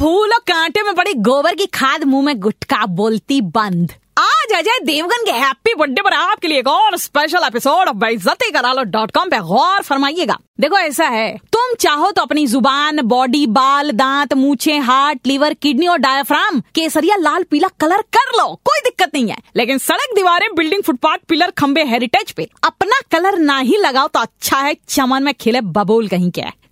फूल और कांटे में पड़ी गोबर की खाद मुँह में गुटका बोलती बंद। आज अजय देवगन के हैप्पी बर्थडे पर आपके लिए एक और स्पेशल एपिसोड ऑफ़ बेइज्जती करा लो डॉट कॉम पे गौर फरमाइएगा। देखो, ऐसा है। तुम चाहो तो अपनी ज़ुबान बॉडी बाल, दांत, मूछे हार्ट लीवर किडनी और डायफ्राम केसरिया लाल पीला कलर कर लो। कोई दिक्कत नहीं है। लेकिन सड़क दीवारें बिल्डिंग फुटपाथ पिलर खंबे हेरिटेज पे अपना कलर ना ही लगाओ तो अच्छा है। चमन में खिले बबूल कहीं क्या प्रकार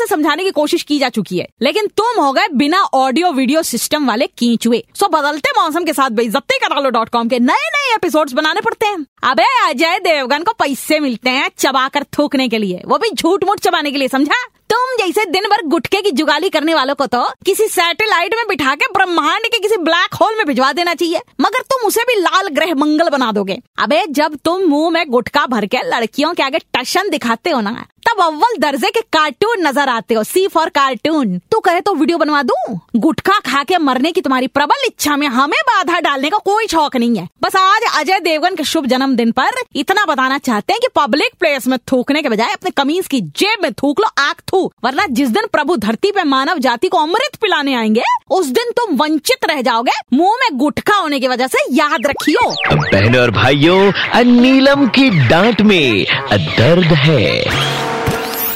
से समझाने की कोशिश की जा चुकी है। लेकिन तुम हो गए बिना ऑडियो वीडियो सिस्टम वाले कीचुए। सो बदलते मौसम के साथ बेइज्जती करा लो डॉट कॉम के नए नए एपिसोड बनाने पड़ते हैं। अबे, अजय देवगन को पैसे मिलते हैं चबाकर थूकने के लिए। वो भी झूठ मूठ चबाने के लिए, समझा? तुम जैसे दिन भर गुटके की जुगाली करने वालों को तो किसी सैटेलाइट में बिठा के ब्रह्मांड के किसी ब्लैक होल में भिजवा देना चाहिए। मगर तुम उसे भी लाल ग्रह मंगल बना दोगे। अबे, जब तुम मुँह में गुटका भर के लड़कियों के आगे टशन दिखाते हो ना अव्वल दर्जे के कार्टून नज़र आते हो। सी फॉर कार्टून तू कहे तो वीडियो बनवा दू? गुटखा खा के मरने की तुम्हारी प्रबल इच्छा में हमें बाधा डालने का कोई शौक नहीं है। बस आज अजय देवगन के शुभ जन्मदिन पर इतना बताना चाहते हैं कि पब्लिक प्लेस में थूकने के बजाय अपने कमीज की जेब में थूक लो आग थू। वरना जिस दिन प्रभु धरती पे मानव जाति को अमृत पिलाने आएँगे, उस दिन तुम वंचित रह जाओगे। मुँह में गुटखा होने की वजह से याद रखियो। बहनों और भाइयों नीलम की डांट में दर्द है।